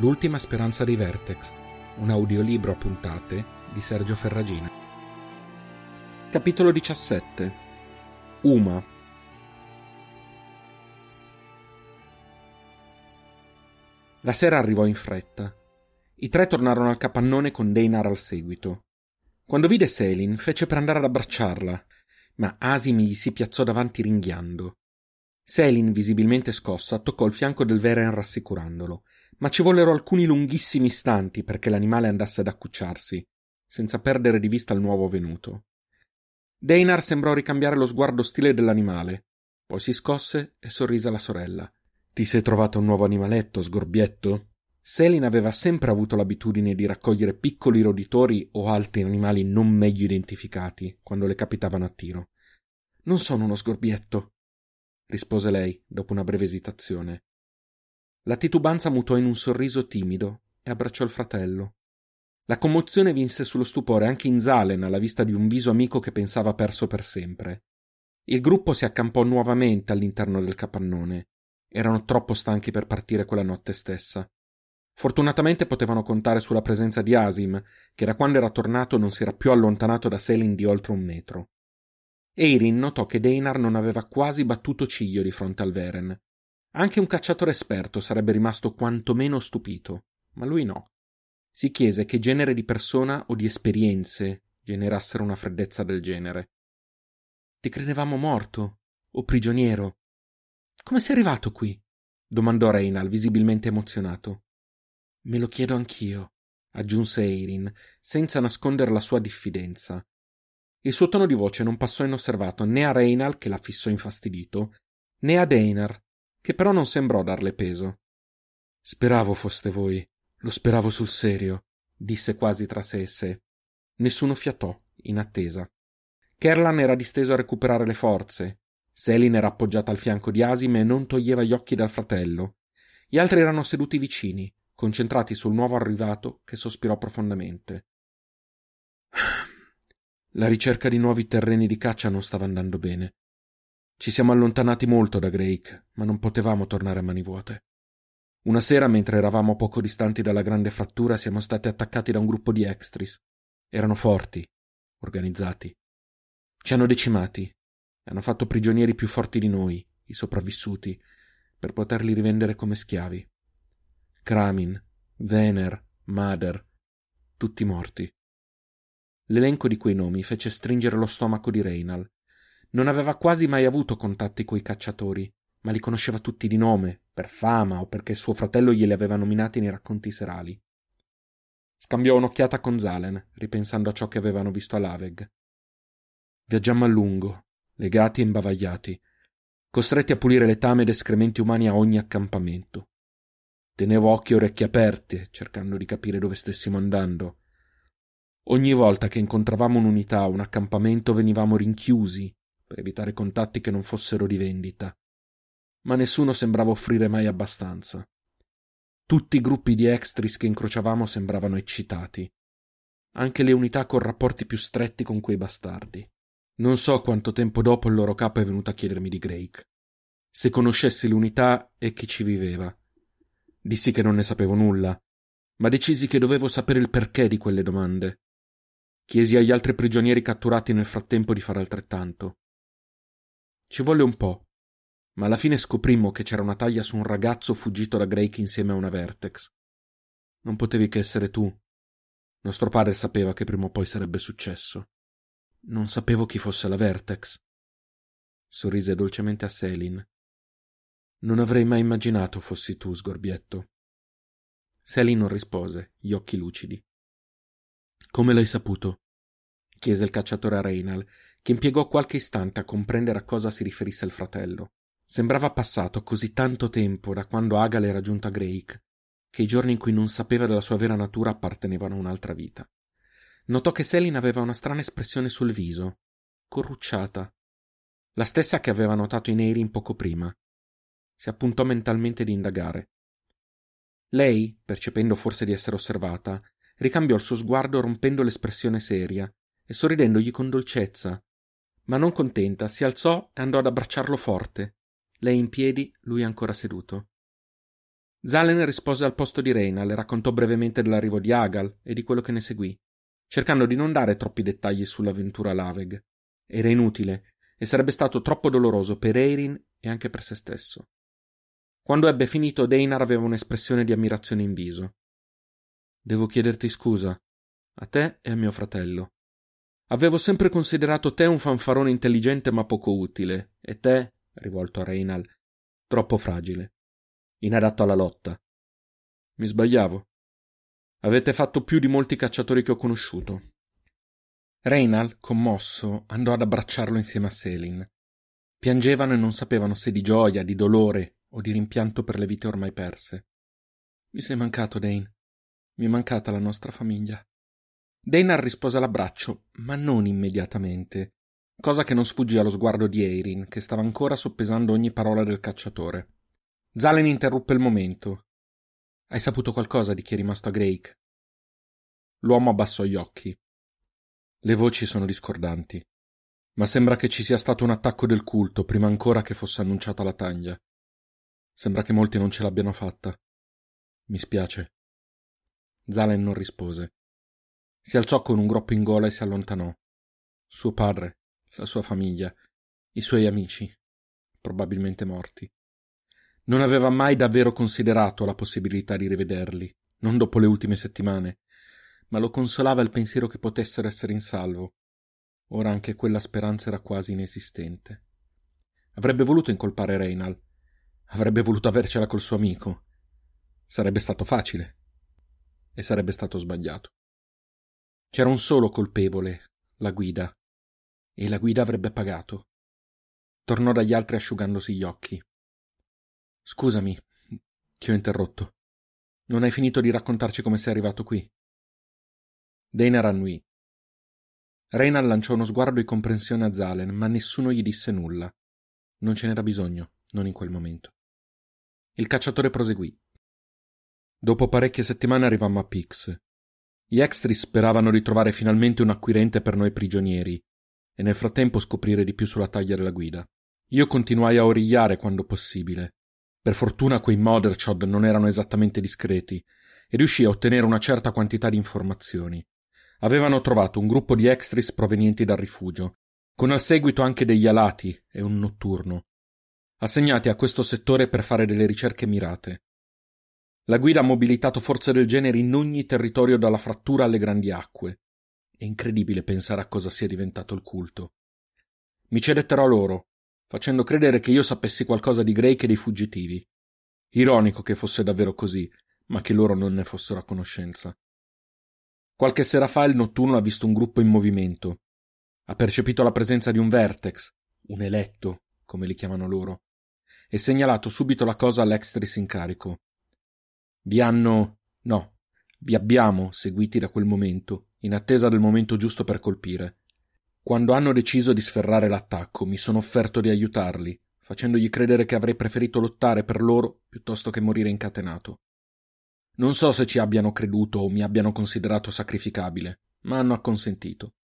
L'ultima speranza dei Vertex, un audiolibro a puntate di Sergio Ferragina. Capitolo 17 Uma La sera arrivò in fretta. I tre tornarono al capannone con Deinar al seguito. Quando vide Selin, fece per andare ad abbracciarla, ma Asim gli si piazzò davanti ringhiando. Selin, visibilmente scossa, toccò il fianco del Veren rassicurandolo ma ci vollero alcuni lunghissimi istanti perché l'animale andasse ad accucciarsi, senza perdere di vista il nuovo venuto. Deinar sembrò ricambiare lo sguardo ostile dell'animale, poi si scosse e sorrise alla sorella. Ti sei trovato un nuovo animaletto, sgorbietto? Selin aveva sempre avuto l'abitudine di raccogliere piccoli roditori o altri animali non meglio identificati quando le capitavano a tiro. Non sono uno sgorbietto, rispose lei dopo una breve esitazione. La titubanza mutò in un sorriso timido e abbracciò il fratello. La commozione vinse sullo stupore anche in Zalen alla vista di un viso amico che pensava perso per sempre. Il gruppo si accampò nuovamente all'interno del capannone. Erano troppo stanchi per partire quella notte stessa. Fortunatamente potevano contare sulla presenza di Asim, che da quando era tornato non si era più allontanato da Selin di oltre un metro. Eirin notò che Deinar non aveva quasi battuto ciglio di fronte al Veren. Anche un cacciatore esperto sarebbe rimasto quantomeno stupito, ma lui no. Si chiese che genere di persona o di esperienze generassero una freddezza del genere. Ti credevamo morto o prigioniero. Come sei arrivato qui? domandò Reinal, visibilmente emozionato. Me lo chiedo anch'io, aggiunse Eirin, senza nascondere la sua diffidenza. Il suo tono di voce non passò inosservato né a Reinal, che la fissò infastidito, né a Deinar, che però non sembrò darle peso. Speravo foste voi, lo speravo sul serio, disse quasi tra sé e sé. Nessuno fiatò, in attesa. Kerlan era disteso a recuperare le forze. Selin era appoggiata al fianco di Asim e non toglieva gli occhi dal fratello. Gli altri erano seduti vicini, concentrati sul nuovo arrivato che sospirò profondamente. La ricerca di nuovi terreni di caccia non stava andando bene. Ci siamo allontanati molto da Drake, ma non potevamo tornare a mani vuote. Una sera, mentre eravamo poco distanti dalla grande frattura, siamo stati attaccati da un gruppo di extris. Erano forti, organizzati. Ci hanno decimati e hanno fatto prigionieri più forti di noi, i sopravvissuti, per poterli rivendere come schiavi. Kramin, Vener, Mader, tutti morti. L'elenco di quei nomi fece stringere lo stomaco di Reynal non aveva quasi mai avuto contatti coi cacciatori, ma li conosceva tutti di nome, per fama o perché suo fratello glieli aveva nominati nei racconti serali. Scambiò un'occhiata con Zalen, ripensando a ciò che avevano visto a Laveg. Viaggiammo a lungo, legati e imbavagliati, costretti a pulire letame ed escrementi umani a ogni accampamento. Tenevo occhi e orecchie aperte, cercando di capire dove stessimo andando. Ogni volta che incontravamo un'unità o un accampamento venivamo rinchiusi, per evitare contatti che non fossero di vendita. Ma nessuno sembrava offrire mai abbastanza. Tutti i gruppi di extris che incrociavamo sembravano eccitati. Anche le unità con rapporti più stretti con quei bastardi. Non so quanto tempo dopo il loro capo è venuto a chiedermi di Drake. Se conoscessi l'unità e chi ci viveva. Dissi che non ne sapevo nulla, ma decisi che dovevo sapere il perché di quelle domande. Chiesi agli altri prigionieri catturati nel frattempo di fare altrettanto. Ci volle un po', ma alla fine scoprimmo che c'era una taglia su un ragazzo fuggito da Drake insieme a una Vertex. Non potevi che essere tu. Nostro padre sapeva che prima o poi sarebbe successo. Non sapevo chi fosse la Vertex. Sorrise dolcemente a Selin. Non avrei mai immaginato fossi tu, sgorbietto. Selin non rispose, gli occhi lucidi. Come l'hai saputo? chiese il cacciatore a Reynal, che impiegò qualche istante a comprendere a cosa si riferisse il fratello. Sembrava passato così tanto tempo da quando Agal era giunto a Drake, che i giorni in cui non sapeva della sua vera natura appartenevano a un'altra vita. Notò che Selin aveva una strana espressione sul viso, corrucciata, la stessa che aveva notato in Eirin poco prima. Si appuntò mentalmente di indagare. Lei, percependo forse di essere osservata, ricambiò il suo sguardo rompendo l'espressione seria e sorridendogli con dolcezza, ma non contenta, si alzò e andò ad abbracciarlo forte. Lei in piedi, lui ancora seduto. Zalen rispose al posto di Reina, le raccontò brevemente dell'arrivo di Agal e di quello che ne seguì, cercando di non dare troppi dettagli sull'avventura Laveg. Era inutile e sarebbe stato troppo doloroso per Eirin e anche per se stesso. Quando ebbe finito, Deinar aveva un'espressione di ammirazione in viso. Devo chiederti scusa, a te e a mio fratello. Avevo sempre considerato te un fanfarone intelligente ma poco utile, e te, rivolto a Reinal, troppo fragile, inadatto alla lotta. Mi sbagliavo. Avete fatto più di molti cacciatori che ho conosciuto. Reinal, commosso, andò ad abbracciarlo insieme a Selin. Piangevano e non sapevano se di gioia, di dolore o di rimpianto per le vite ormai perse. Mi sei mancato, Dane. Mi è mancata la nostra famiglia. Deinar rispose all'abbraccio, ma non immediatamente, cosa che non sfuggì allo sguardo di Eirin, che stava ancora soppesando ogni parola del cacciatore. Zalen interruppe il momento. Hai saputo qualcosa di chi è rimasto a Drake? L'uomo abbassò gli occhi. Le voci sono discordanti, ma sembra che ci sia stato un attacco del culto prima ancora che fosse annunciata la taglia. Sembra che molti non ce l'abbiano fatta. Mi spiace. Zalen non rispose. Si alzò con un groppo in gola e si allontanò. Suo padre, la sua famiglia, i suoi amici, probabilmente morti. Non aveva mai davvero considerato la possibilità di rivederli, non dopo le ultime settimane, ma lo consolava il pensiero che potessero essere in salvo. Ora anche quella speranza era quasi inesistente. Avrebbe voluto incolpare Reynal, Avrebbe voluto avercela col suo amico. Sarebbe stato facile. E sarebbe stato sbagliato. C'era un solo colpevole, la guida. E la guida avrebbe pagato. Tornò dagli altri asciugandosi gli occhi. Scusami, ti ho interrotto. Non hai finito di raccontarci come sei arrivato qui? Dana rannui. Reynal lanciò uno sguardo di comprensione a Zalen, ma nessuno gli disse nulla. Non ce n'era bisogno, non in quel momento. Il cacciatore proseguì. Dopo parecchie settimane arrivammo a Pix. Gli extris speravano di trovare finalmente un acquirente per noi prigionieri e nel frattempo scoprire di più sulla taglia della guida. Io continuai a origliare quando possibile. Per fortuna quei Motherchod non erano esattamente discreti e riuscii a ottenere una certa quantità di informazioni. Avevano trovato un gruppo di extris provenienti dal rifugio, con al seguito anche degli alati e un notturno assegnati a questo settore per fare delle ricerche mirate. La guida ha mobilitato forze del genere in ogni territorio dalla frattura alle grandi acque. È incredibile pensare a cosa sia diventato il culto. Mi cedetterò a loro, facendo credere che io sapessi qualcosa di Drake e dei fuggitivi. Ironico che fosse davvero così, ma che loro non ne fossero a conoscenza. Qualche sera fa il notturno ha visto un gruppo in movimento. Ha percepito la presenza di un vertex, un eletto, come li chiamano loro, e segnalato subito la cosa all'extris in carico. Vi hanno. no, vi abbiamo seguiti da quel momento, in attesa del momento giusto per colpire. Quando hanno deciso di sferrare l'attacco, mi sono offerto di aiutarli, facendogli credere che avrei preferito lottare per loro piuttosto che morire incatenato. Non so se ci abbiano creduto o mi abbiano considerato sacrificabile, ma hanno acconsentito.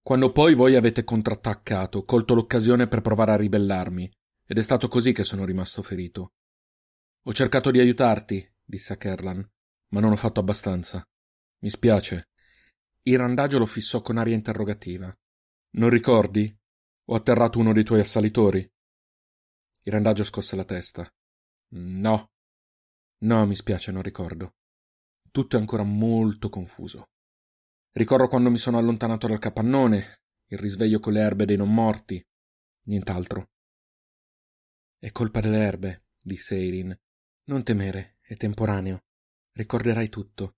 Quando poi voi avete contrattaccato, ho colto l'occasione per provare a ribellarmi, ed è stato così che sono rimasto ferito. Ho cercato di aiutarti, disse a Kerlan, ma non ho fatto abbastanza. Mi spiace. Il randagio lo fissò con aria interrogativa. Non ricordi? Ho atterrato uno dei tuoi assalitori. Il randagio scosse la testa. No. No, mi spiace, non ricordo. Tutto è ancora molto confuso. Ricordo quando mi sono allontanato dal capannone, il risveglio con le erbe dei non morti. Nient'altro. È colpa delle erbe, disse Eirin. Non temere, è temporaneo. Ricorderai tutto.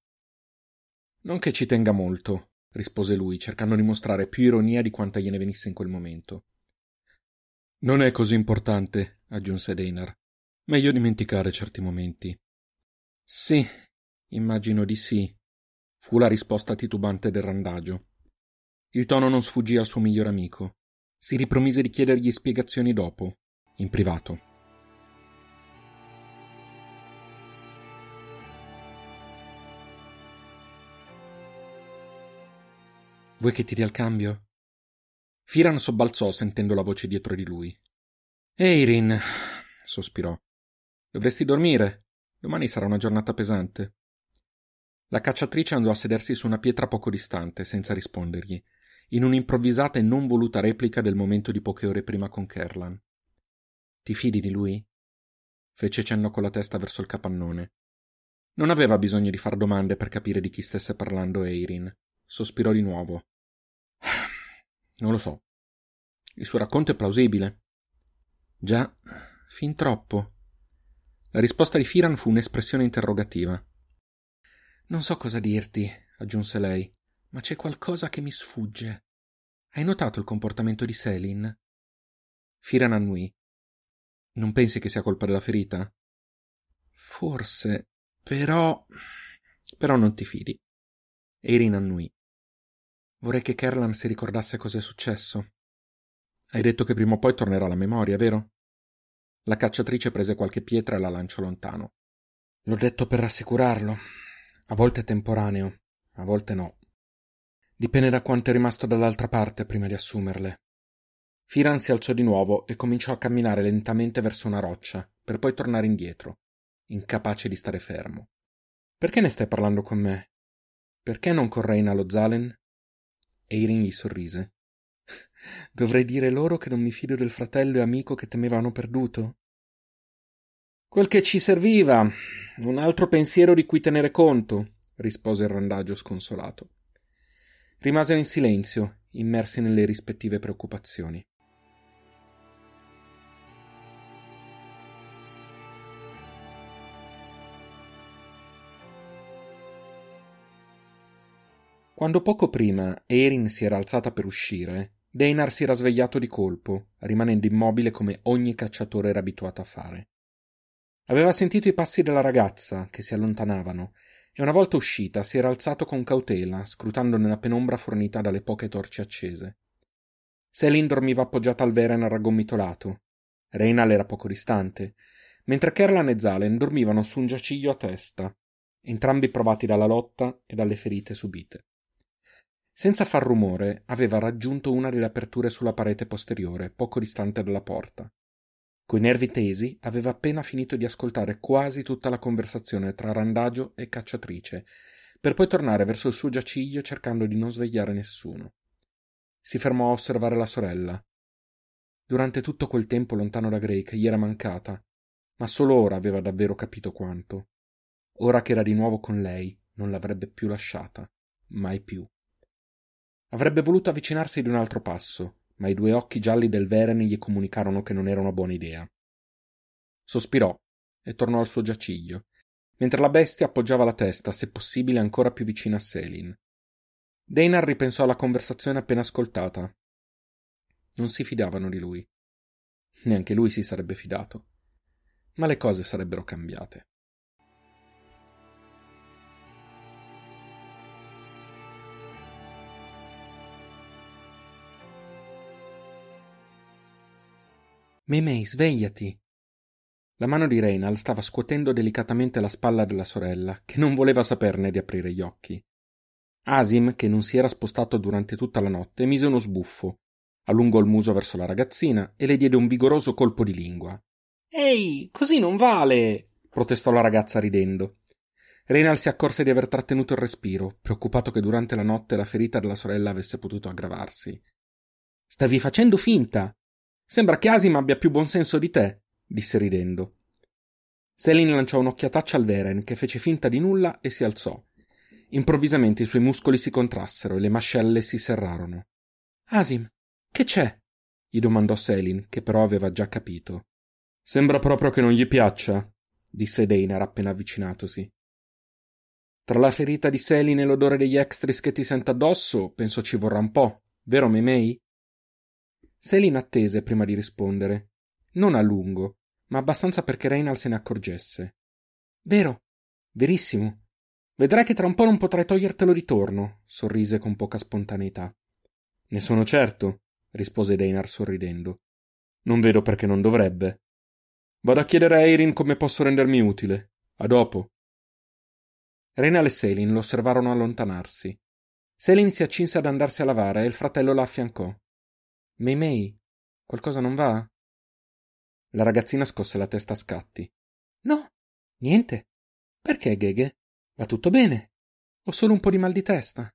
Non che ci tenga molto, rispose lui, cercando di mostrare più ironia di quanta gliene venisse in quel momento. Non è così importante, aggiunse Deinar. Meglio dimenticare certi momenti. Sì, immagino di sì, fu la risposta titubante del randagio. Il tono non sfuggì al suo miglior amico. Si ripromise di chiedergli spiegazioni dopo, in privato. Vuoi che ti dia il cambio? Firan sobbalzò sentendo la voce dietro di lui. Eirin, sospirò. Dovresti dormire. Domani sarà una giornata pesante. La cacciatrice andò a sedersi su una pietra poco distante, senza rispondergli, in un'improvvisata e non voluta replica del momento di poche ore prima con Kerlan. Ti fidi di lui? Fece cenno con la testa verso il capannone. Non aveva bisogno di far domande per capire di chi stesse parlando Eirin. Sospirò di nuovo. Non lo so. Il suo racconto è plausibile. Già, fin troppo. La risposta di Firan fu un'espressione interrogativa. Non so cosa dirti, aggiunse lei, ma c'è qualcosa che mi sfugge. Hai notato il comportamento di Selin? Firan annui. Non pensi che sia colpa della ferita? Forse, però. Però non ti fidi. Erin annui. Vorrei che Kerlan si ricordasse cos'è successo. Hai detto che prima o poi tornerà alla memoria, vero? La cacciatrice prese qualche pietra e la lanciò lontano. L'ho detto per rassicurarlo. A volte è temporaneo, a volte no. Dipende da quanto è rimasto dall'altra parte prima di assumerle. Firan si alzò di nuovo e cominciò a camminare lentamente verso una roccia, per poi tornare indietro, incapace di stare fermo. Perché ne stai parlando con me? Perché non con Reina lo Zalen? Eirin gli sorrise. Dovrei dire loro che non mi fido del fratello e amico che temevano perduto? Quel che ci serviva. Un altro pensiero di cui tenere conto, rispose il randagio sconsolato. Rimasero in silenzio, immersi nelle rispettive preoccupazioni. Quando poco prima Erin si era alzata per uscire, Deinar si era svegliato di colpo, rimanendo immobile come ogni cacciatore era abituato a fare. Aveva sentito i passi della ragazza che si allontanavano e una volta uscita si era alzato con cautela, scrutando nella penombra fornita dalle poche torce accese. Selin dormiva appoggiata al veren raggomitolato. Reinal era poco distante, mentre Kerlan e Zalen dormivano su un giaciglio a testa, entrambi provati dalla lotta e dalle ferite subite. Senza far rumore, aveva raggiunto una delle aperture sulla parete posteriore, poco distante dalla porta. Coi nervi tesi, aveva appena finito di ascoltare quasi tutta la conversazione tra Randagio e Cacciatrice, per poi tornare verso il suo giaciglio cercando di non svegliare nessuno. Si fermò a osservare la sorella. Durante tutto quel tempo lontano da Drake gli era mancata, ma solo ora aveva davvero capito quanto. Ora che era di nuovo con lei, non l'avrebbe più lasciata, mai più. Avrebbe voluto avvicinarsi di un altro passo, ma i due occhi gialli del Veren gli comunicarono che non era una buona idea. Sospirò e tornò al suo giaciglio, mentre la bestia appoggiava la testa, se possibile ancora più vicina a Selin. Deinar ripensò alla conversazione appena ascoltata. Non si fidavano di lui. Neanche lui si sarebbe fidato. Ma le cose sarebbero cambiate. Memei, svegliati. La mano di Reynal stava scuotendo delicatamente la spalla della sorella, che non voleva saperne di aprire gli occhi. Asim, che non si era spostato durante tutta la notte, mise uno sbuffo, allungò il muso verso la ragazzina e le diede un vigoroso colpo di lingua. Ehi, così non vale! protestò la ragazza ridendo. Reynal si accorse di aver trattenuto il respiro, preoccupato che durante la notte la ferita della sorella avesse potuto aggravarsi. Stavi facendo finta! Sembra che Asim abbia più buon senso di te, disse ridendo. Selin lanciò un'occhiataccia al Veren, che fece finta di nulla e si alzò. Improvvisamente i suoi muscoli si contrassero e le mascelle si serrarono. Asim, che c'è? gli domandò Selin, che però aveva già capito. Sembra proprio che non gli piaccia, disse Deinar appena avvicinatosi. Tra la ferita di Selin e l'odore degli extris che ti sento addosso, penso ci vorrà un po', vero Memei? Selin attese prima di rispondere. Non a lungo, ma abbastanza perché Reynal se ne accorgesse. Vero, verissimo. Vedrai che tra un po' non potrai togliertelo di torno, sorrise con poca spontaneità. Ne sono certo, rispose Deinar sorridendo. Non vedo perché non dovrebbe. Vado a chiedere a Eirin come posso rendermi utile. A dopo. Reynal e Selin lo osservarono allontanarsi. Selin si accinse ad andarsi a lavare e il fratello la affiancò. Mei Mei, qualcosa non va? La ragazzina scosse la testa a scatti. No, niente. Perché, Gheghe? Va tutto bene? Ho solo un po' di mal di testa.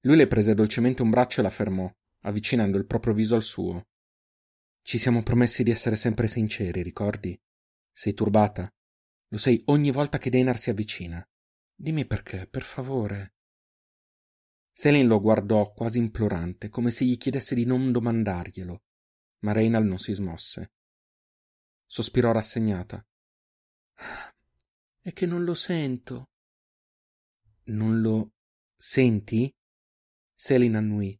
Lui le prese dolcemente un braccio e la fermò, avvicinando il proprio viso al suo. Ci siamo promessi di essere sempre sinceri, ricordi? Sei turbata? Lo sei ogni volta che Deinar si avvicina. Dimmi perché, per favore. Selin lo guardò quasi implorante, come se gli chiedesse di non domandarglielo, ma Reinald non si smosse. Sospirò rassegnata. È che non lo sento. Non lo senti? Selin annui.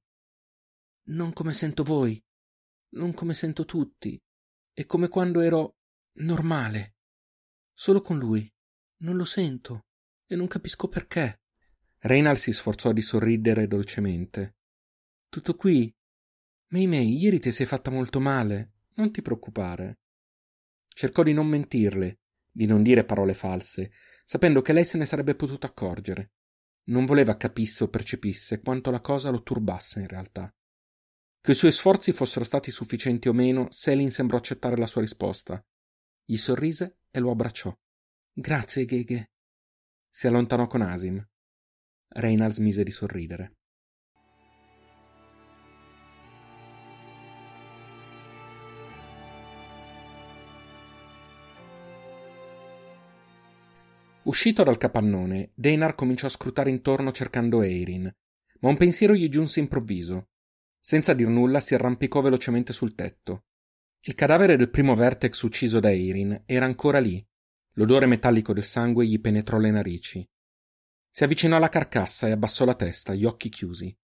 Non come sento voi, non come sento tutti. È come quando ero normale. Solo con lui. Non lo sento e non capisco perché. Reynald si sforzò di sorridere dolcemente. Tutto qui? Mei Mei, ieri ti sei fatta molto male. Non ti preoccupare. Cercò di non mentirle, di non dire parole false, sapendo che lei se ne sarebbe potuta accorgere. Non voleva capisse o percepisse quanto la cosa lo turbasse in realtà. Che i suoi sforzi fossero stati sufficienti o meno, Selin sembrò accettare la sua risposta. Gli sorrise e lo abbracciò. Grazie, Gheghe. Si allontanò con Asim. Reynald smise di sorridere. Uscito dal capannone, Deinar cominciò a scrutare intorno cercando Eirin, ma un pensiero gli giunse improvviso. Senza dir nulla si arrampicò velocemente sul tetto. Il cadavere del primo Vertex ucciso da Eirin era ancora lì. L'odore metallico del sangue gli penetrò le narici. Si avvicinò alla carcassa e abbassò la testa, gli occhi chiusi.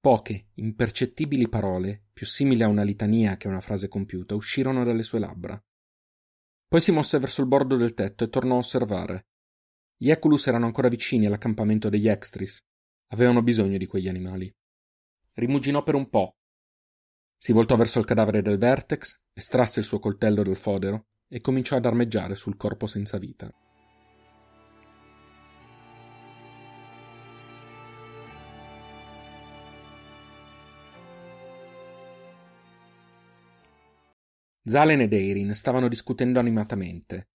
Poche, impercettibili parole, più simili a una litania che a una frase compiuta, uscirono dalle sue labbra. Poi si mosse verso il bordo del tetto e tornò a osservare. Gli Eculus erano ancora vicini all'accampamento degli Extris. Avevano bisogno di quegli animali. Rimuginò per un po'. Si voltò verso il cadavere del Vertex, estrasse il suo coltello dal fodero e cominciò ad armeggiare sul corpo senza vita. Zalen ed Eirin stavano discutendo animatamente.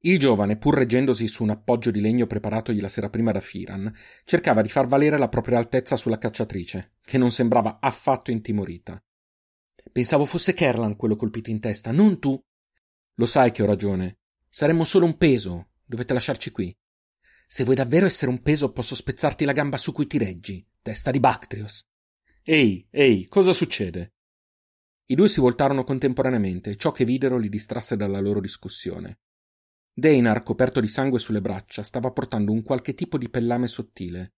Il giovane, pur reggendosi su un appoggio di legno preparatogli la sera prima da Firan, cercava di far valere la propria altezza sulla cacciatrice, che non sembrava affatto intimorita. Pensavo fosse Kerlan quello colpito in testa, non tu. Lo sai che ho ragione. Saremmo solo un peso. Dovete lasciarci qui. Se vuoi davvero essere un peso, posso spezzarti la gamba su cui ti reggi, testa di Bactrios. Ehi, ehi, cosa succede? I due si voltarono contemporaneamente ciò che videro li distrasse dalla loro discussione. Deinar, coperto di sangue sulle braccia, stava portando un qualche tipo di pellame sottile.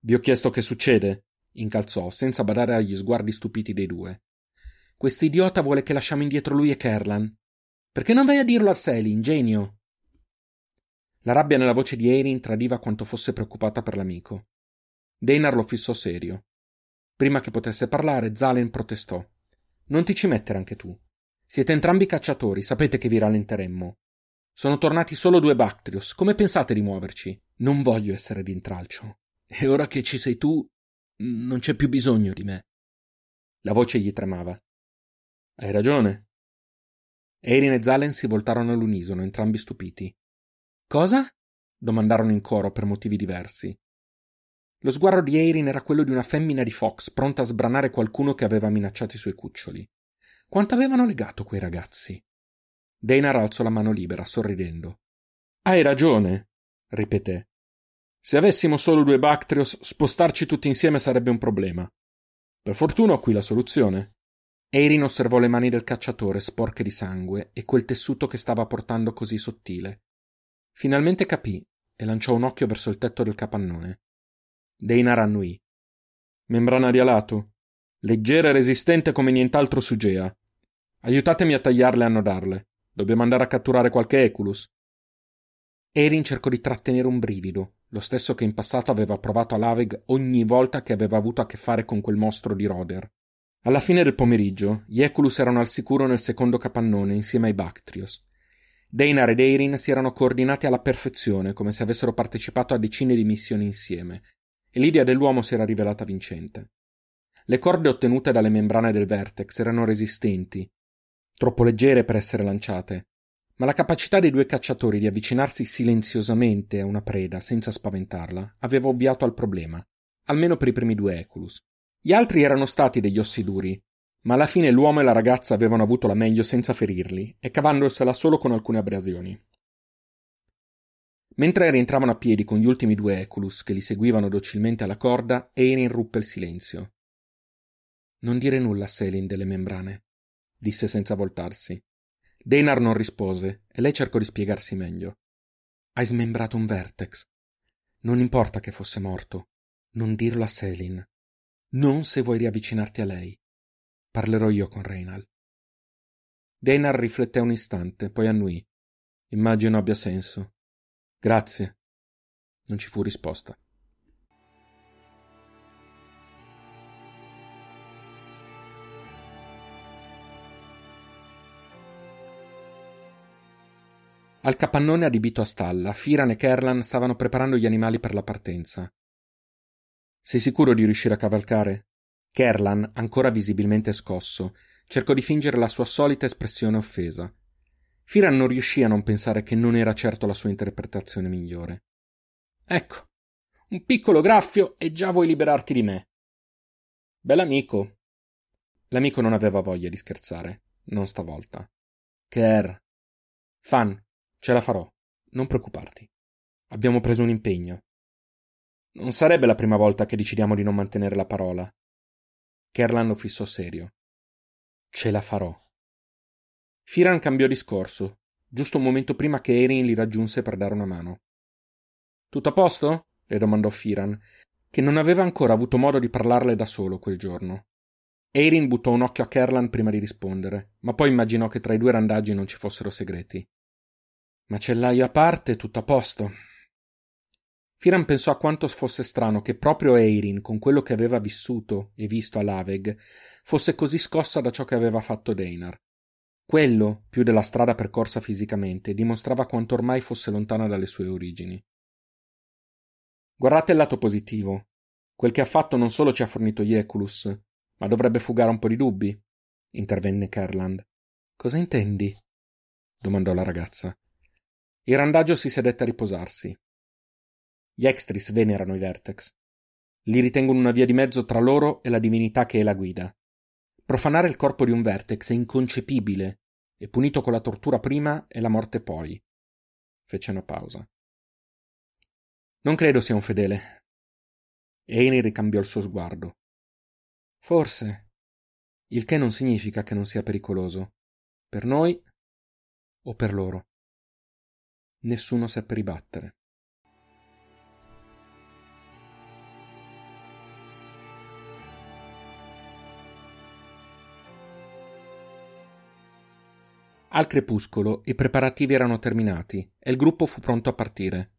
Vi ho chiesto che succede? incalzò, senza badare agli sguardi stupiti dei due. Questo idiota vuole che lasciamo indietro lui e Kerlan. Perché non vai a dirlo a Sally, ingenio? La rabbia nella voce di Erin tradiva quanto fosse preoccupata per l'amico. Deinar lo fissò serio. Prima che potesse parlare, Zalen protestò. Non ti ci mettere anche tu. Siete entrambi cacciatori, sapete che vi rallenteremmo. Sono tornati solo due Bactrios. Come pensate di muoverci? Non voglio essere d'intralcio. E ora che ci sei tu, non c'è più bisogno di me. La voce gli tremava. Hai ragione. Erin e Zalen si voltarono all'unisono, entrambi stupiti. Cosa? domandarono in coro per motivi diversi. Lo sguardo di Erin era quello di una femmina di Fox, pronta a sbranare qualcuno che aveva minacciato i suoi cuccioli. Quanto avevano legato quei ragazzi? Deinar alzò la mano libera, sorridendo. Hai ragione, ripeté. Se avessimo solo due Bactrios, spostarci tutti insieme sarebbe un problema. Per fortuna ho qui la soluzione. Erin osservò le mani del cacciatore sporche di sangue e quel tessuto che stava portando così sottile. Finalmente capì e lanciò un occhio verso il tetto del capannone. Deinar annui. Membrana di alato. Leggera e resistente come nient'altro su Gea. Aiutatemi a tagliarle e annodarle. Dobbiamo andare a catturare qualche Eculus. Erin cercò di trattenere un brivido, lo stesso che in passato aveva provato a Laveg ogni volta che aveva avuto a che fare con quel mostro di Roder. Alla fine del pomeriggio, gli Eculus erano al sicuro nel secondo capannone insieme ai Bactrios. Deinar ed Eirin si erano coordinati alla perfezione, come se avessero partecipato a decine di missioni insieme, e l'idea dell'uomo si era rivelata vincente. Le corde ottenute dalle membrane del Vertex erano resistenti, troppo leggere per essere lanciate, ma la capacità dei due cacciatori di avvicinarsi silenziosamente a una preda senza spaventarla aveva ovviato al problema, almeno per i primi due Eculus. Gli altri erano stati degli ossi duri, ma alla fine l'uomo e la ragazza avevano avuto la meglio senza ferirli e cavandosela solo con alcune abrasioni. Mentre rientravano a piedi con gli ultimi due Eculus che li seguivano docilmente alla corda, Erin ruppe il silenzio. Non dire nulla a Selin delle membrane, disse senza voltarsi. Deinar non rispose e lei cercò di spiegarsi meglio. Hai smembrato un vertex. Non importa che fosse morto. Non dirlo a Selin. Non se vuoi riavvicinarti a lei. Parlerò io con Reynal. Deinar rifletté un istante, poi annui. Immagino abbia senso. Grazie. Non ci fu risposta. Al capannone adibito a stalla, Firan e Kerlan stavano preparando gli animali per la partenza. Sei sicuro di riuscire a cavalcare? Kerlan, ancora visibilmente scosso, cercò di fingere la sua solita espressione offesa. Firan non riuscì a non pensare che non era certo la sua interpretazione migliore. Ecco, un piccolo graffio e già vuoi liberarti di me. Bell'amico. L'amico non aveva voglia di scherzare, non stavolta. Ker. Fan, Ce la farò, non preoccuparti. Abbiamo preso un impegno. Non sarebbe la prima volta che decidiamo di non mantenere la parola. Kerlan lo fissò serio. Ce la farò. Firan cambiò discorso, giusto un momento prima che Erin li raggiunse per dare una mano. Tutto a posto? le domandò Firan, che non aveva ancora avuto modo di parlarle da solo quel giorno. Erin buttò un occhio a Kerlan prima di rispondere, ma poi immaginò che tra i due randaggi non ci fossero segreti. Macellaio a parte, tutto a posto. Firan pensò a quanto fosse strano che proprio Eirin, con quello che aveva vissuto e visto a Laveg, fosse così scossa da ciò che aveva fatto Deinar. Quello, più della strada percorsa fisicamente, dimostrava quanto ormai fosse lontana dalle sue origini. Guardate il lato positivo. Quel che ha fatto non solo ci ha fornito Ieculus, ma dovrebbe fugare un po' di dubbi, intervenne Kerland. Cosa intendi? domandò la ragazza. Il randaggio si sedette a riposarsi. Gli Extris venerano i Vertex. Li ritengono una via di mezzo tra loro e la divinità che è la guida. Profanare il corpo di un Vertex è inconcepibile, e punito con la tortura prima e la morte poi. Fece una pausa. Non credo sia un fedele. Eini ricambiò il suo sguardo. Forse. Il che non significa che non sia pericoloso. Per noi o per loro. Nessuno seppe ribattere. Al crepuscolo i preparativi erano terminati e il gruppo fu pronto a partire.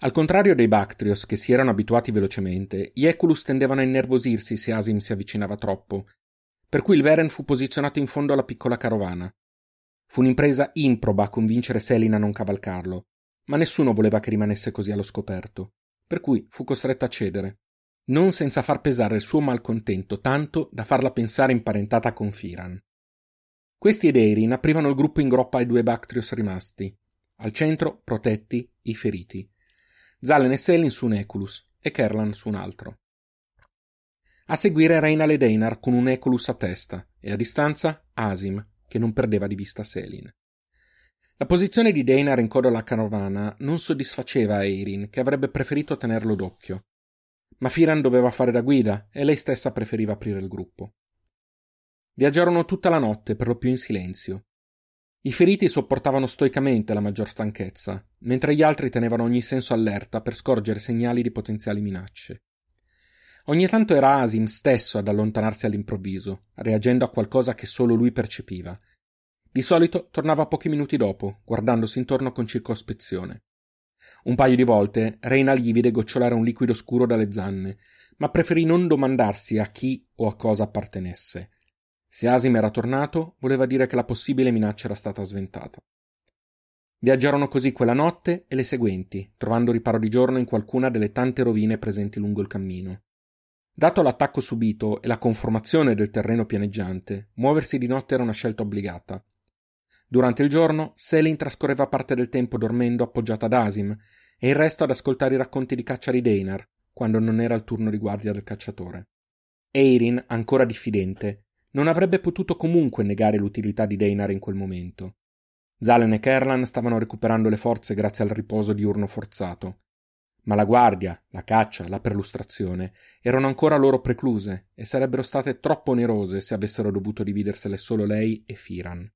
Al contrario dei Bactrios, che si erano abituati velocemente, gli Eculus tendevano a innervosirsi se Asim si avvicinava troppo, per cui il Veren fu posizionato in fondo alla piccola carovana. Fu un'impresa improba convincere Selin a non cavalcarlo, ma nessuno voleva che rimanesse così allo scoperto, per cui fu costretto a cedere, non senza far pesare il suo malcontento tanto da farla pensare imparentata con Firan. Questi ed Erin aprivano il gruppo in groppa ai due Bactrios rimasti. Al centro, protetti, i feriti. Zalen e Selin su un Eculus e Kerlan su un altro. A seguire Reina Ledeinar con un Eculus a testa e a distanza Asim, che non perdeva di vista Selin. La posizione di Deinar in coda alla carovana non soddisfaceva Eirin, che avrebbe preferito tenerlo d'occhio. Ma Firan doveva fare da guida e lei stessa preferiva aprire il gruppo. Viaggiarono tutta la notte, per lo più in silenzio. I feriti sopportavano stoicamente la maggior stanchezza, mentre gli altri tenevano ogni senso allerta per scorgere segnali di potenziali minacce. Ogni tanto era Asim stesso ad allontanarsi all'improvviso, reagendo a qualcosa che solo lui percepiva. Di solito tornava pochi minuti dopo, guardandosi intorno con circospezione. Un paio di volte Reynal gli vide gocciolare un liquido scuro dalle zanne, ma preferì non domandarsi a chi o a cosa appartenesse. Se Asim era tornato, voleva dire che la possibile minaccia era stata sventata. Viaggiarono così quella notte e le seguenti, trovando riparo di giorno in qualcuna delle tante rovine presenti lungo il cammino. Dato l'attacco subito e la conformazione del terreno pianeggiante, muoversi di notte era una scelta obbligata. Durante il giorno, Selin trascorreva parte del tempo dormendo appoggiata ad Asim e il resto ad ascoltare i racconti di caccia di Deinar, quando non era il turno di guardia del cacciatore. Eirin, ancora diffidente, non avrebbe potuto comunque negare l'utilità di Deinar in quel momento. Zalen e Kerlan stavano recuperando le forze grazie al riposo diurno forzato. Ma la guardia, la caccia, la perlustrazione erano ancora loro precluse e sarebbero state troppo onerose se avessero dovuto dividersele solo lei e Firan.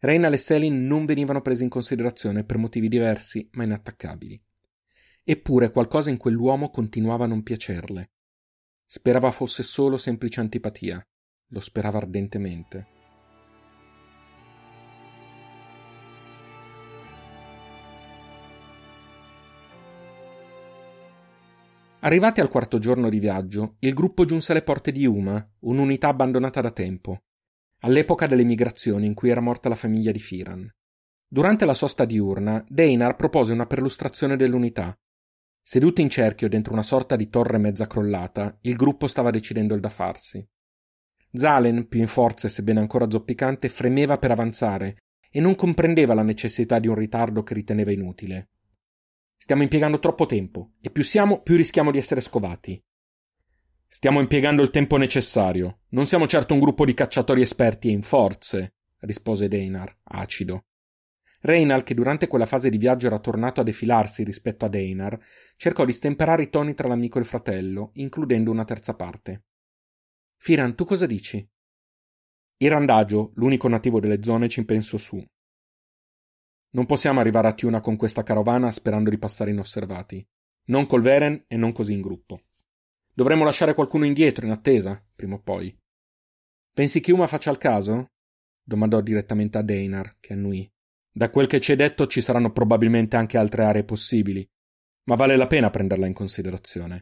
Reynal e Selin non venivano presi in considerazione per motivi diversi ma inattaccabili. Eppure qualcosa in quell'uomo continuava a non piacerle. Sperava fosse solo semplice antipatia, lo sperava ardentemente. Arrivati al quarto giorno di viaggio, il gruppo giunse alle porte di Yuma, un'unità abbandonata da tempo, all'epoca delle migrazioni in cui era morta la famiglia di Firan. Durante la sosta diurna, Deinar propose una perlustrazione dell'unità. Seduti in cerchio dentro una sorta di torre mezza crollata, il gruppo stava decidendo il da farsi. Zalen, più in forze sebbene ancora zoppicante, fremeva per avanzare e non comprendeva la necessità di un ritardo che riteneva inutile. Stiamo impiegando troppo tempo e più siamo, più rischiamo di essere scovati. Stiamo impiegando il tempo necessario. Non siamo certo un gruppo di cacciatori esperti e in forze, rispose Deinar, acido. Reynal, che durante quella fase di viaggio era tornato a defilarsi rispetto a Deinar, cercò di stemperare i toni tra l'amico e il fratello, includendo una terza parte. Firan, tu cosa dici? Il randagio, l'unico nativo delle zone, ci pensò su. Non possiamo arrivare a Tiuna con questa carovana sperando di passare inosservati. Non col Veren e non così in gruppo. Dovremmo lasciare qualcuno indietro in attesa, prima o poi. Pensi che Uma faccia il caso? domandò direttamente a Deinar, che annui. Da quel che ci è detto ci saranno probabilmente anche altre aree possibili, ma vale la pena prenderla in considerazione.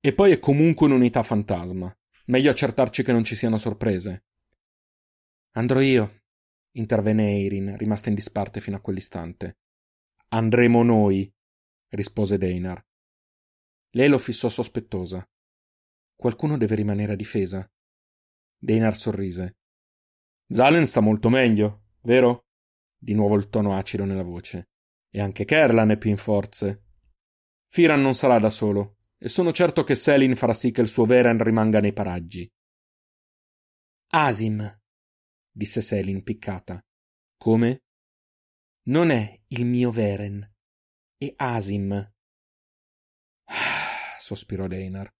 E poi è comunque un'unità fantasma. Meglio accertarci che non ci siano sorprese. Andrò io, intervenne Eirin, rimasta in disparte fino a quell'istante. Andremo noi, rispose Deinar. Lei lo fissò sospettosa. Qualcuno deve rimanere a difesa. Deinar sorrise. Zalen sta molto meglio, vero? Di nuovo il tono acido nella voce. E anche Kerlan è più in forze. Firan non sarà da solo, e sono certo che Selin farà sì che il suo Veren rimanga nei paraggi. Asim, disse Selin impiccata. Come? Non è il mio Veren, è Asim. Ah, sospirò Deinar.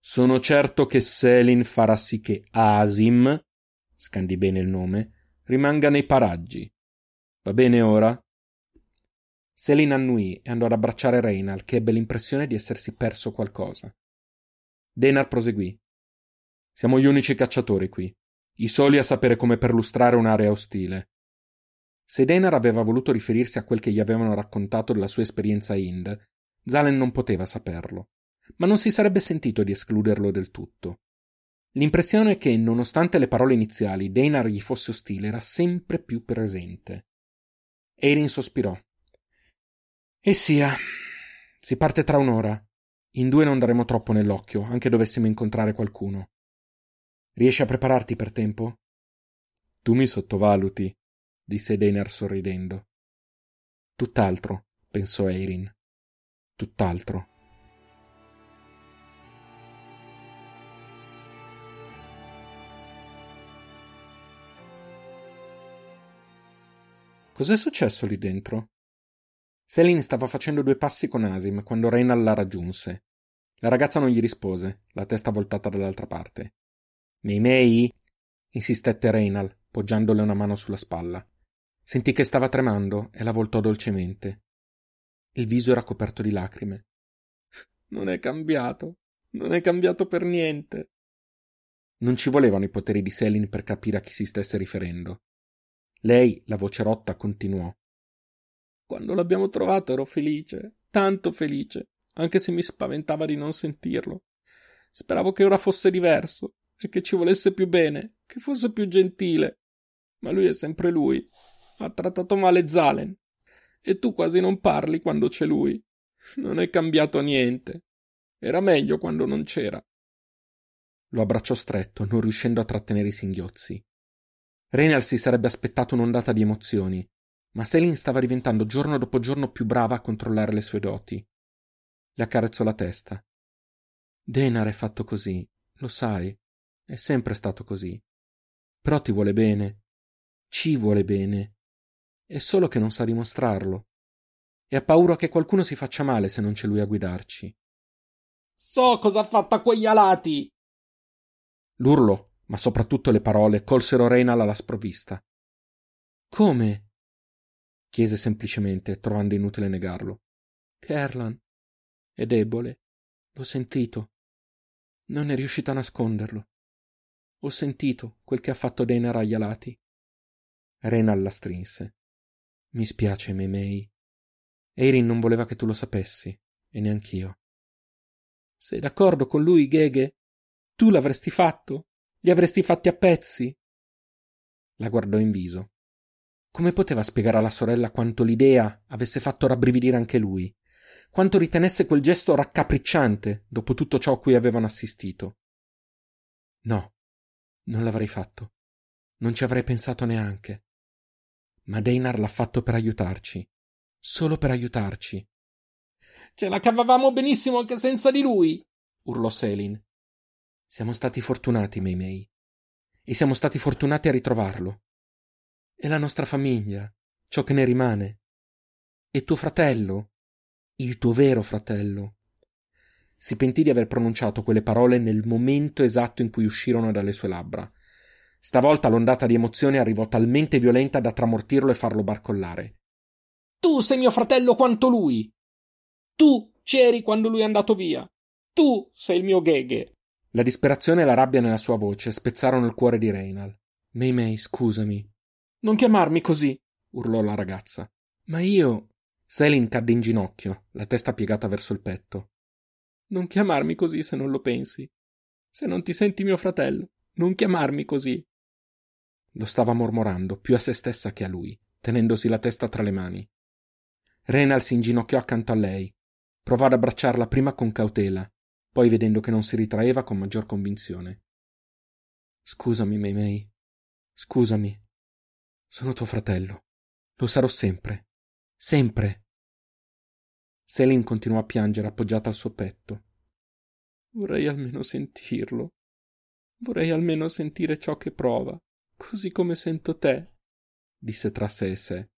Sono certo che Selin farà sì che Asim, scandì bene il nome, rimanga nei paraggi. Va bene ora? Selin annui e andò ad abbracciare Reynal, che ebbe l'impressione di essersi perso qualcosa. Denar proseguì. Siamo gli unici cacciatori qui i soli a sapere come perlustrare un'area ostile. Se Denar aveva voluto riferirsi a quel che gli avevano raccontato della sua esperienza a Ind, Zalen non poteva saperlo, ma non si sarebbe sentito di escluderlo del tutto. L'impressione che, nonostante le parole iniziali, Denar gli fosse ostile era sempre più presente. Erin sospirò. E sia. Si parte tra un'ora. In due non daremo troppo nell'occhio, anche dovessimo incontrare qualcuno. Riesci a prepararti per tempo? Tu mi sottovaluti, disse Denar sorridendo. Tutt'altro, pensò Eirin. Tutt'altro. Cos'è successo lì dentro? Selin stava facendo due passi con Asim quando Reynal la raggiunse. La ragazza non gli rispose, la testa voltata dall'altra parte. Mei mei? insistette Reynal, poggiandole una mano sulla spalla. Sentì che stava tremando e la voltò dolcemente. Il viso era coperto di lacrime. Non è cambiato. Non è cambiato per niente. Non ci volevano i poteri di Selin per capire a chi si stesse riferendo. Lei, la voce rotta, continuò. Quando l'abbiamo trovato ero felice, tanto felice, anche se mi spaventava di non sentirlo. Speravo che ora fosse diverso, e che ci volesse più bene, che fosse più gentile. Ma lui è sempre lui. Ha trattato male Zalen. E tu quasi non parli quando c'è lui. Non è cambiato niente. Era meglio quando non c'era. Lo abbracciò stretto, non riuscendo a trattenere i singhiozzi. Reynald si sarebbe aspettato un'ondata di emozioni, ma Selin stava diventando giorno dopo giorno più brava a controllare le sue doti. Le accarezzò la testa. Denar è fatto così, lo sai, è sempre stato così. Però ti vuole bene. Ci vuole bene. È solo che non sa dimostrarlo. E ha paura che qualcuno si faccia male se non c'è lui a guidarci. So cosa ha fatto a quegli alati! L'urlo, ma soprattutto le parole, colsero Reynal alla sprovvista. Come? Chiese semplicemente, trovando inutile negarlo. Kerlan è debole. L'ho sentito. Non è riuscito a nasconderlo. Ho sentito quel che ha fatto Dana agli alati. Renal la strinse. Mi spiace, Memei. Erin non voleva che tu lo sapessi, e neanch'io. Sei d'accordo con lui, Gheghe? Tu l'avresti fatto? Li avresti fatti a pezzi? La guardò in viso. Come poteva spiegare alla sorella quanto l'idea avesse fatto rabbrividire anche lui? Quanto ritenesse quel gesto raccapricciante dopo tutto ciò a cui avevano assistito? No, non l'avrei fatto. Non ci avrei pensato neanche. Ma Deinar l'ha fatto per aiutarci. Solo per aiutarci. Ce la cavavamo benissimo anche senza di lui, urlò Selin. Siamo stati fortunati, Mei Mei. E siamo stati fortunati a ritrovarlo. È la nostra famiglia, ciò che ne rimane. E tuo fratello, il tuo vero fratello. Si pentì di aver pronunciato quelle parole nel momento esatto in cui uscirono dalle sue labbra. Stavolta l'ondata di emozione arrivò talmente violenta da tramortirlo e farlo barcollare. Tu sei mio fratello quanto lui. Tu c'eri quando lui è andato via. Tu sei il mio Gheghe. La disperazione e la rabbia nella sua voce spezzarono il cuore di Reynal. Mei Mei, scusami. Non chiamarmi così, urlò la ragazza. Ma io. Selin cadde in ginocchio, la testa piegata verso il petto. Non chiamarmi così se non lo pensi. Se non ti senti mio fratello, non chiamarmi così. Lo stava mormorando, più a se stessa che a lui, tenendosi la testa tra le mani. Renal si inginocchiò accanto a lei, Provò ad abbracciarla prima con cautela, poi vedendo che non si ritraeva con maggior convinzione. Scusami, Mei Mei. Scusami. Sono tuo fratello. Lo sarò sempre. Sempre. Selin continuò a piangere appoggiata al suo petto. Vorrei almeno sentirlo. Vorrei almeno sentire ciò che prova, così come sento te, disse tra sé e sé.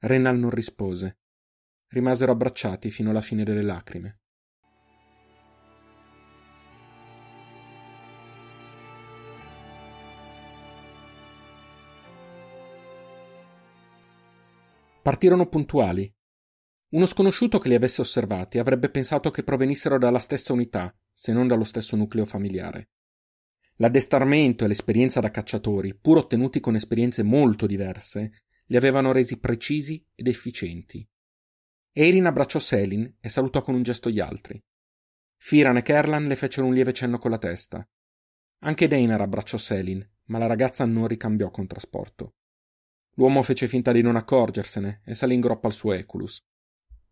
Renal non rispose rimasero abbracciati fino alla fine delle lacrime. Partirono puntuali. Uno sconosciuto che li avesse osservati avrebbe pensato che provenissero dalla stessa unità, se non dallo stesso nucleo familiare. L'addestramento e l'esperienza da cacciatori, pur ottenuti con esperienze molto diverse, li avevano resi precisi ed efficienti. Erin abbracciò Selin e salutò con un gesto gli altri. Firan e Kerlan le fecero un lieve cenno con la testa. Anche Deinar abbracciò Selin, ma la ragazza non ricambiò con trasporto. L'uomo fece finta di non accorgersene e salì in groppa al suo Eculus.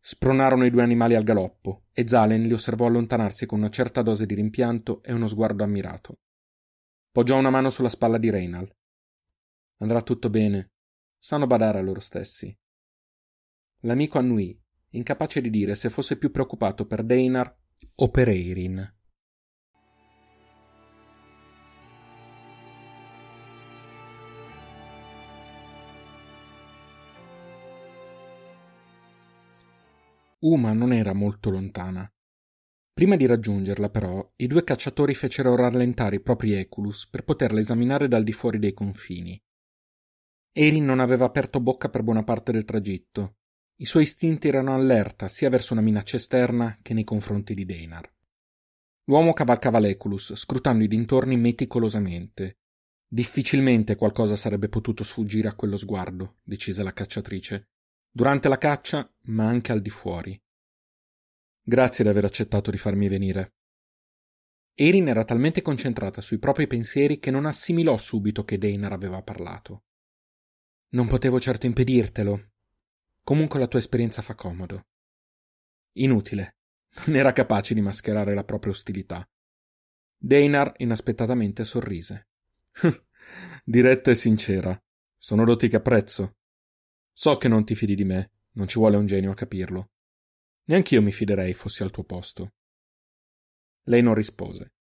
Spronarono i due animali al galoppo e Zalen li osservò allontanarsi con una certa dose di rimpianto e uno sguardo ammirato. Poggiò una mano sulla spalla di Reynal. Andrà tutto bene. Sanno badare a loro stessi. L'amico annuì incapace di dire se fosse più preoccupato per Deinar o per Eirin. Uma non era molto lontana. Prima di raggiungerla, però, i due cacciatori fecero rallentare i propri Eculus per poterla esaminare dal di fuori dei confini. Erin non aveva aperto bocca per buona parte del tragitto, i suoi istinti erano allerta sia verso una minaccia esterna che nei confronti di Deinar. L'uomo cavalcava l'Eculus, scrutando i dintorni meticolosamente. Difficilmente qualcosa sarebbe potuto sfuggire a quello sguardo, decise la cacciatrice, durante la caccia, ma anche al di fuori. Grazie di aver accettato di farmi venire. Erin era talmente concentrata sui propri pensieri che non assimilò subito che Deinar aveva parlato. Non potevo certo impedirtelo, Comunque la tua esperienza fa comodo. Inutile. Non era capace di mascherare la propria ostilità. Deinar inaspettatamente sorrise. Diretta e sincera. Sono doti che apprezzo. So che non ti fidi di me, non ci vuole un genio a capirlo. Neanch'io mi fiderei fossi al tuo posto. Lei non rispose.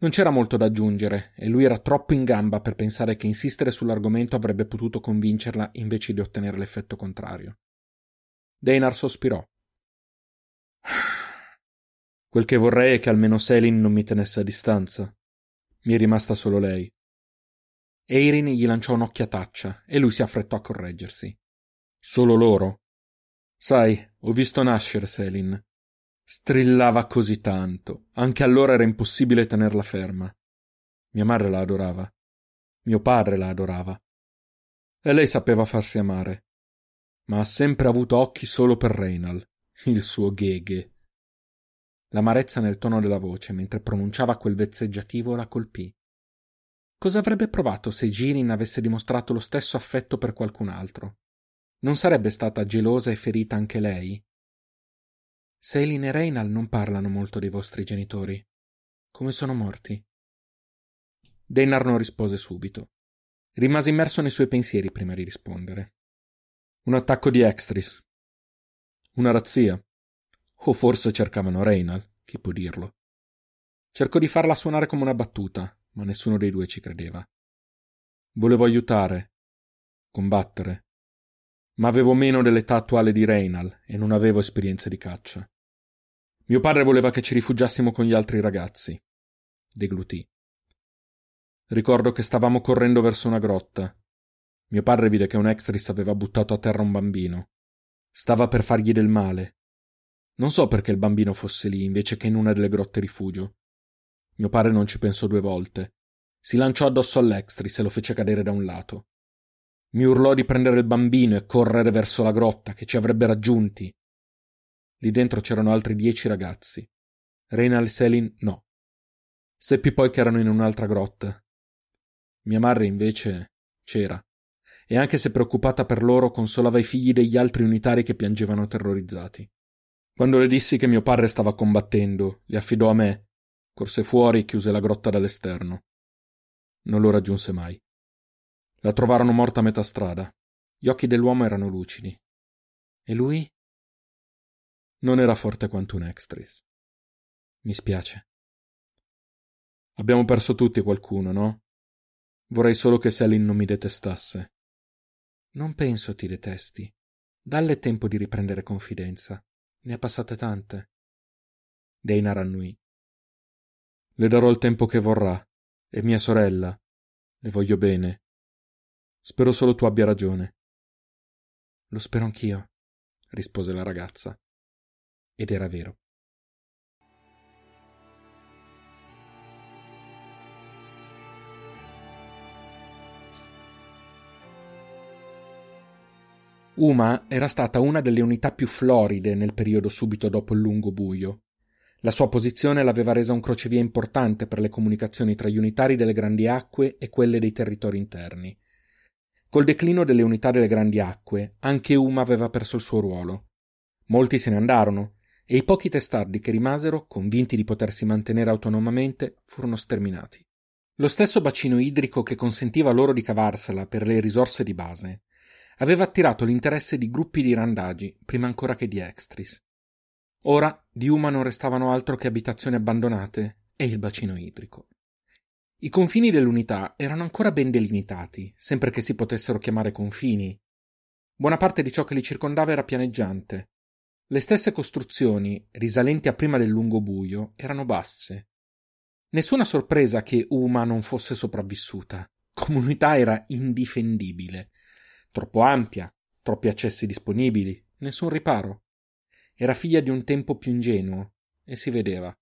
Non c'era molto da aggiungere e lui era troppo in gamba per pensare che insistere sull'argomento avrebbe potuto convincerla invece di ottenere l'effetto contrario. Deinar sospirò. Quel che vorrei è che almeno Selin non mi tenesse a distanza. Mi è rimasta solo lei. Eirin gli lanciò un'occhiataccia e lui si affrettò a correggersi. Solo loro? Sai, ho visto nascere Selin. Strillava così tanto. Anche allora era impossibile tenerla ferma. Mia madre la adorava. Mio padre la adorava. E lei sapeva farsi amare. Ma ha sempre avuto occhi solo per Reynal, il suo gheghe. L'amarezza nel tono della voce mentre pronunciava quel vezzeggiativo la colpì. Cosa avrebbe provato se Girin avesse dimostrato lo stesso affetto per qualcun altro? Non sarebbe stata gelosa e ferita anche lei? Selin e Reynal non parlano molto dei vostri genitori. Come sono morti? Deinar non rispose subito. Rimase immerso nei suoi pensieri prima di rispondere. Un attacco di Extris. Una razzia. O forse cercavano Reynal, chi può dirlo. Cercò di farla suonare come una battuta, ma nessuno dei due ci credeva. Volevo aiutare, combattere, ma avevo meno dell'età attuale di Reynal e non avevo esperienze di caccia. Mio padre voleva che ci rifugiassimo con gli altri ragazzi. Deglutì. Ricordo che stavamo correndo verso una grotta. Mio padre vide che un extris aveva buttato a terra un bambino. Stava per fargli del male. Non so perché il bambino fosse lì invece che in una delle grotte rifugio. Mio padre non ci pensò due volte. Si lanciò addosso all'Extris e lo fece cadere da un lato. Mi urlò di prendere il bambino e correre verso la grotta, che ci avrebbe raggiunti. Lì dentro c'erano altri dieci ragazzi. Reina e Selin no. Seppi poi che erano in un'altra grotta. Mia madre invece c'era, e anche se preoccupata per loro consolava i figli degli altri unitari che piangevano terrorizzati. Quando le dissi che mio padre stava combattendo, li affidò a me corse fuori e chiuse la grotta dall'esterno. Non lo raggiunse mai. La trovarono morta a metà strada. Gli occhi dell'uomo erano lucidi. E lui? Non era forte quanto un extris. Mi spiace. Abbiamo perso tutti qualcuno, no? Vorrei solo che Selin non mi detestasse. Non penso ti detesti. Dalle tempo di riprendere confidenza. Ne ha passate tante. Deinar annui. Le darò il tempo che vorrà. È mia sorella. Le voglio bene. Spero solo tu abbia ragione. Lo spero anch'io, rispose la ragazza. Ed era vero. Uma era stata una delle unità più floride nel periodo subito dopo il lungo buio. La sua posizione l'aveva resa un crocevia importante per le comunicazioni tra gli unitari delle grandi acque e quelle dei territori interni. Col declino delle unità delle grandi acque, anche Uma aveva perso il suo ruolo. Molti se ne andarono, e i pochi testardi che rimasero, convinti di potersi mantenere autonomamente, furono sterminati. Lo stesso bacino idrico che consentiva loro di cavarsela per le risorse di base aveva attirato l'interesse di gruppi di randagi, prima ancora che di extris. Ora di Uma non restavano altro che abitazioni abbandonate e il bacino idrico. I confini dell'unità erano ancora ben delimitati, sempre che si potessero chiamare confini. Buona parte di ciò che li circondava era pianeggiante. Le stesse costruzioni, risalenti a prima del lungo buio, erano basse. Nessuna sorpresa che Uma non fosse sopravvissuta. Comunità era indifendibile. Troppo ampia, troppi accessi disponibili, nessun riparo. Era figlia di un tempo più ingenuo, e si vedeva.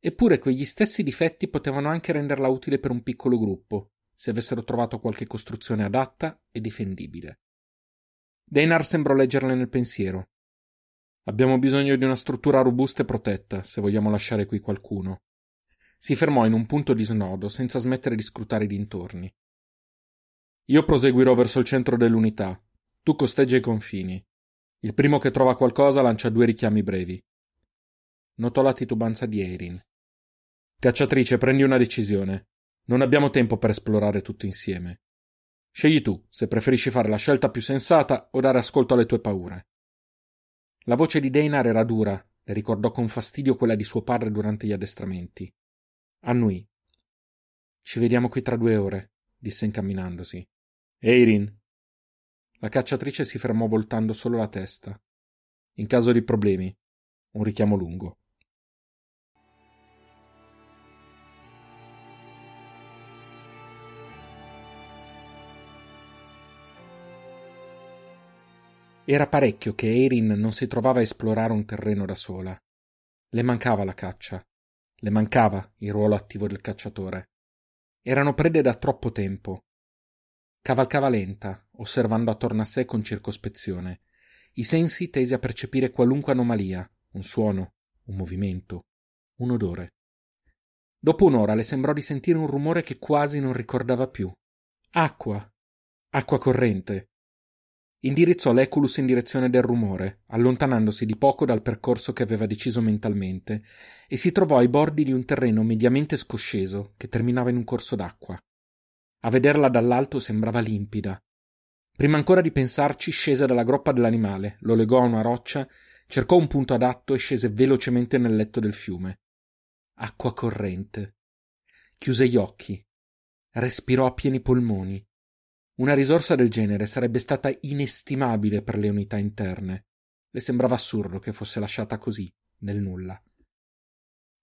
Eppure quegli stessi difetti potevano anche renderla utile per un piccolo gruppo, se avessero trovato qualche costruzione adatta e difendibile. Deinar sembrò leggerle nel pensiero. Abbiamo bisogno di una struttura robusta e protetta, se vogliamo lasciare qui qualcuno. Si fermò in un punto di snodo, senza smettere di scrutare i dintorni. Io proseguirò verso il centro dell'unità. Tu costeggia i confini. Il primo che trova qualcosa lancia due richiami brevi. Notò la titubanza di Erin. Cacciatrice, prendi una decisione. Non abbiamo tempo per esplorare tutto insieme. Scegli tu se preferisci fare la scelta più sensata o dare ascolto alle tue paure. La voce di Deinar era dura, le ricordò con fastidio quella di suo padre durante gli addestramenti. Annui. Ci vediamo qui tra due ore, disse incamminandosi. Eirin. La cacciatrice si fermò voltando solo la testa. In caso di problemi, un richiamo lungo. Era parecchio che Erin non si trovava a esplorare un terreno da sola. Le mancava la caccia. Le mancava il ruolo attivo del cacciatore. Erano prede da troppo tempo. Cavalcava lenta, osservando attorno a sé con circospezione, i sensi tesi a percepire qualunque anomalia, un suono, un movimento, un odore. Dopo un'ora le sembrò di sentire un rumore che quasi non ricordava più. Acqua. Acqua corrente Indirizzò l'Eculus in direzione del rumore, allontanandosi di poco dal percorso che aveva deciso mentalmente, e si trovò ai bordi di un terreno mediamente scosceso che terminava in un corso d'acqua. A vederla dall'alto sembrava limpida. Prima ancora di pensarci, scese dalla groppa dell'animale, lo legò a una roccia, cercò un punto adatto e scese velocemente nel letto del fiume. Acqua corrente. Chiuse gli occhi. Respirò a pieni polmoni una risorsa del genere sarebbe stata inestimabile per le unità interne. Le sembrava assurdo che fosse lasciata così, nel nulla.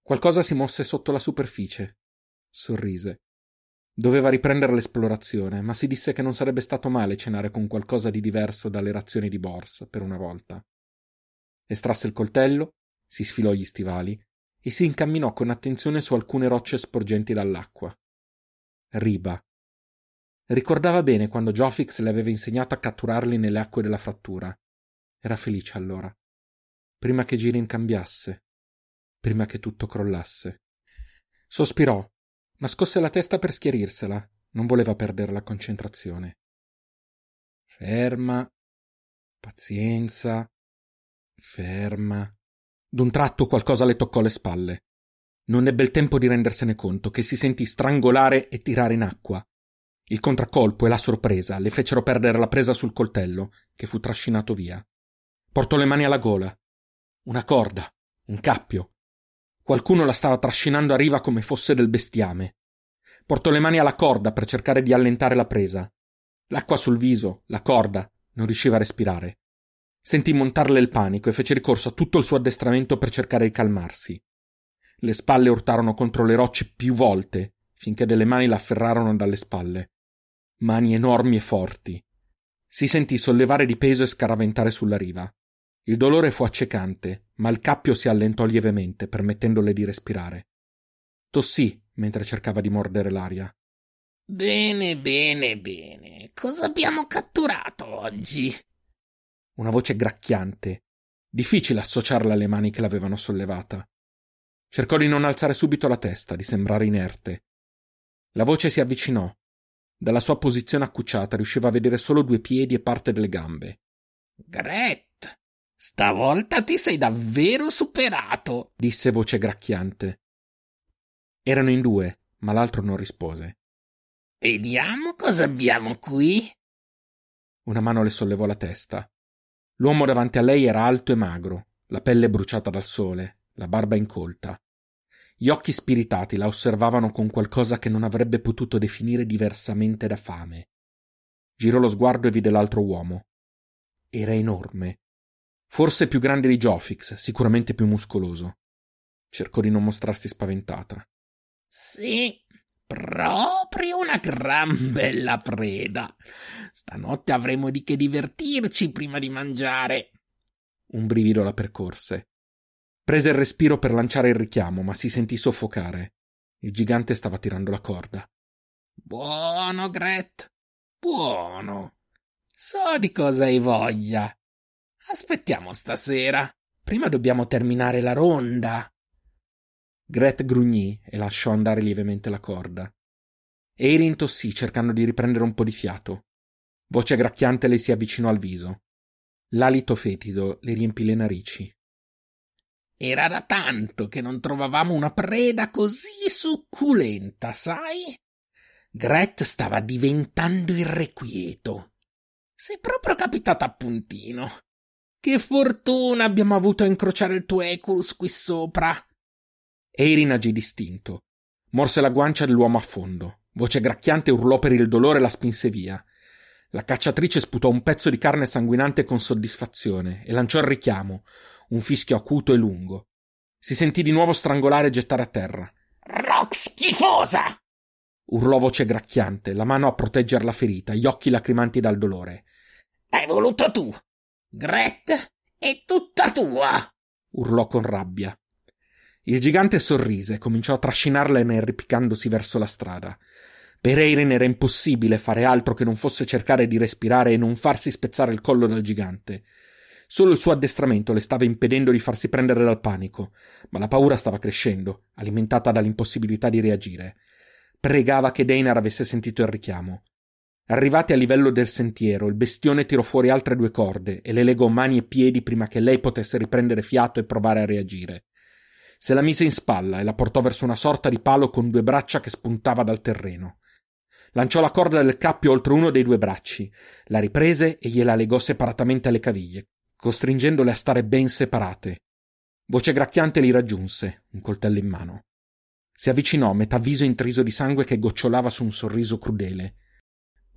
Qualcosa si mosse sotto la superficie. Sorrise. Doveva riprendere l'esplorazione, ma si disse che non sarebbe stato male cenare con qualcosa di diverso dalle razioni di Bors, per una volta. Estrasse il coltello, si sfilò gli stivali e si incamminò con attenzione su alcune rocce sporgenti dall'acqua. Riba, Ricordava bene quando Jofix le aveva insegnato a catturarli nelle acque della frattura. Era felice allora. Prima che Girin cambiasse. Prima che tutto crollasse. Sospirò, ma scosse la testa per schiarirsela. Non voleva perdere la concentrazione. Ferma. Pazienza. Ferma. D'un tratto qualcosa le toccò le spalle. Non ebbe il tempo di rendersene conto che si sentì strangolare e tirare in acqua il contraccolpo e la sorpresa le fecero perdere la presa sul coltello, che fu trascinato via. Portò le mani alla gola. Una corda, un cappio. Qualcuno la stava trascinando a riva come fosse del bestiame. Portò le mani alla corda per cercare di allentare la presa. L'acqua sul viso, la corda, non riusciva a respirare. Sentì montarle il panico e fece ricorso a tutto il suo addestramento per cercare di calmarsi. Le spalle urtarono contro le rocce più volte, finché delle mani la afferrarono dalle spalle mani enormi e forti. Si sentì sollevare di peso e scaraventare sulla riva. Il dolore fu accecante, ma il cappio si allentò lievemente, permettendole di respirare. Tossì mentre cercava di mordere l'aria. Bene, bene, bene. Cosa abbiamo catturato oggi? Una voce gracchiante. Difficile associarla alle mani che l'avevano sollevata. Cercò di non alzare subito la testa, di sembrare inerte. La voce si avvicinò, dalla sua posizione accucciata riusciva a vedere solo due piedi e parte delle gambe. Gret, stavolta ti sei davvero superato, disse voce gracchiante. Erano in due, ma l'altro non rispose. Vediamo cosa abbiamo qui. Una mano le sollevò la testa. L'uomo davanti a lei era alto e magro, la pelle bruciata dal sole, la barba incolta. Gli occhi spiritati la osservavano con qualcosa che non avrebbe potuto definire diversamente da fame. Girò lo sguardo e vide l'altro uomo. Era enorme. Forse più grande di Jofix, sicuramente più muscoloso. Cercò di non mostrarsi spaventata. Sì, proprio una gran bella preda. Stanotte avremo di che divertirci prima di mangiare. Un brivido la percorse. Prese il respiro per lanciare il richiamo, ma si sentì soffocare. Il gigante stava tirando la corda. Buono, Gret. Buono. So di cosa hai voglia. Aspettiamo stasera. Prima dobbiamo terminare la ronda. Gret grugnì e lasciò andare lievemente la corda. Erin tossì cercando di riprendere un po' di fiato. Voce gracchiante le si avvicinò al viso. L'alito fetido le riempì le narici. Era da tanto che non trovavamo una preda così succulenta, sai? Gret stava diventando irrequieto. Sei proprio capitato a puntino. Che fortuna abbiamo avuto a incrociare il tuo Eculus qui sopra. Eirin agì distinto. Morse la guancia dell'uomo a fondo. Voce gracchiante urlò per il dolore e la spinse via. La cacciatrice sputò un pezzo di carne sanguinante con soddisfazione e lanciò il richiamo, un fischio acuto e lungo. Si sentì di nuovo strangolare e gettare a terra. Rock schifosa! urlò voce gracchiante, la mano a proteggere la ferita, gli occhi lacrimanti dal dolore. Hai voluto tu! Gret è tutta tua! urlò con rabbia. Il gigante sorrise e cominciò a trascinarla inerpicandosi verso la strada. Per Eirin era impossibile fare altro che non fosse cercare di respirare e non farsi spezzare il collo dal gigante. Solo il suo addestramento le stava impedendo di farsi prendere dal panico, ma la paura stava crescendo, alimentata dall'impossibilità di reagire. Pregava che Deinar avesse sentito il richiamo. Arrivati a livello del sentiero, il bestione tirò fuori altre due corde e le legò mani e piedi prima che lei potesse riprendere fiato e provare a reagire. Se la mise in spalla e la portò verso una sorta di palo con due braccia che spuntava dal terreno. Lanciò la corda del cappio oltre uno dei due bracci, la riprese e gliela legò separatamente alle caviglie, costringendole a stare ben separate. Voce gracchiante li raggiunse, un coltello in mano. Si avvicinò, metà viso intriso di sangue che gocciolava su un sorriso crudele.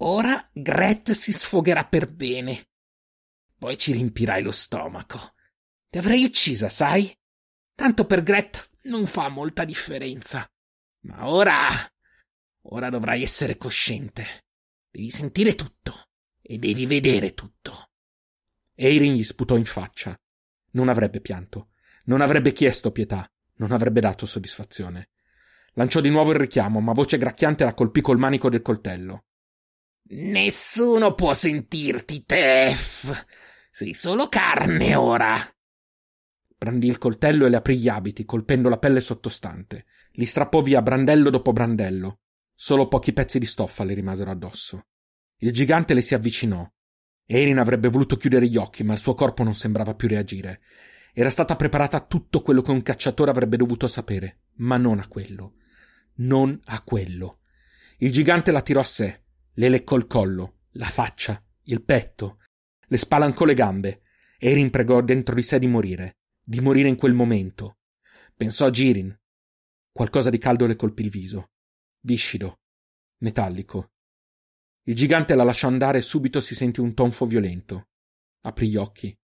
Ora Gret si sfogherà per bene. Poi ci riempirai lo stomaco. Ti avrei uccisa, sai? Tanto per Gret non fa molta differenza. Ma ora Ora dovrai essere cosciente. Devi sentire tutto e devi vedere tutto. Eirin gli sputò in faccia. Non avrebbe pianto, non avrebbe chiesto pietà, non avrebbe dato soddisfazione. Lanciò di nuovo il richiamo, ma voce gracchiante la colpì col manico del coltello. Nessuno può sentirti, Tef. Sei solo carne ora. Brandì il coltello e le aprì gli abiti, colpendo la pelle sottostante. Li strappò via brandello dopo brandello. Solo pochi pezzi di stoffa le rimasero addosso. Il gigante le si avvicinò. Erin avrebbe voluto chiudere gli occhi, ma il suo corpo non sembrava più reagire. Era stata preparata a tutto quello che un cacciatore avrebbe dovuto sapere, ma non a quello. Non a quello. Il gigante la tirò a sé, le leccò il collo, la faccia, il petto, le spalancò le gambe. Erin pregò dentro di sé di morire, di morire in quel momento. Pensò a Girin. Qualcosa di caldo le colpì il viso viscido, metallico. Il gigante la lasciò andare e subito si sentì un tonfo violento. Aprì gli occhi.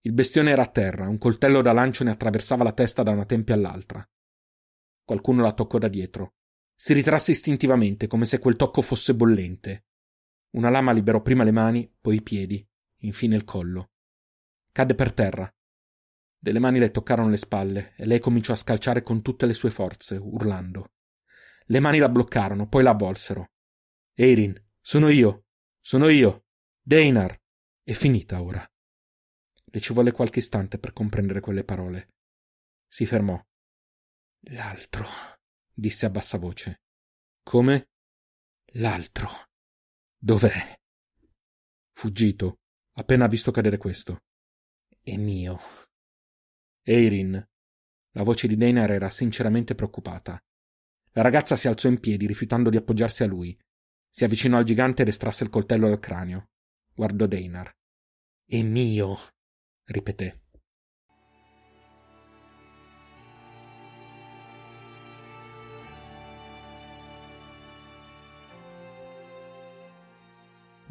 Il bestione era a terra, un coltello da lancio ne attraversava la testa da una tempia all'altra. Qualcuno la toccò da dietro. Si ritrasse istintivamente, come se quel tocco fosse bollente. Una lama liberò prima le mani, poi i piedi, infine il collo. Cadde per terra. Delle mani le toccarono le spalle e lei cominciò a scalciare con tutte le sue forze, urlando. Le mani la bloccarono, poi la avvolsero. Eirin, sono io, sono io, Deinar. È finita ora. Le ci volle qualche istante per comprendere quelle parole. Si fermò. L'altro, disse a bassa voce. Come? L'altro. Dov'è? Fuggito, appena visto cadere questo. È mio. Eirin. La voce di Deinar era sinceramente preoccupata. La ragazza si alzò in piedi, rifiutando di appoggiarsi a lui. Si avvicinò al gigante ed estrasse il coltello dal cranio. Guardò Deinar. È mio, ripeté.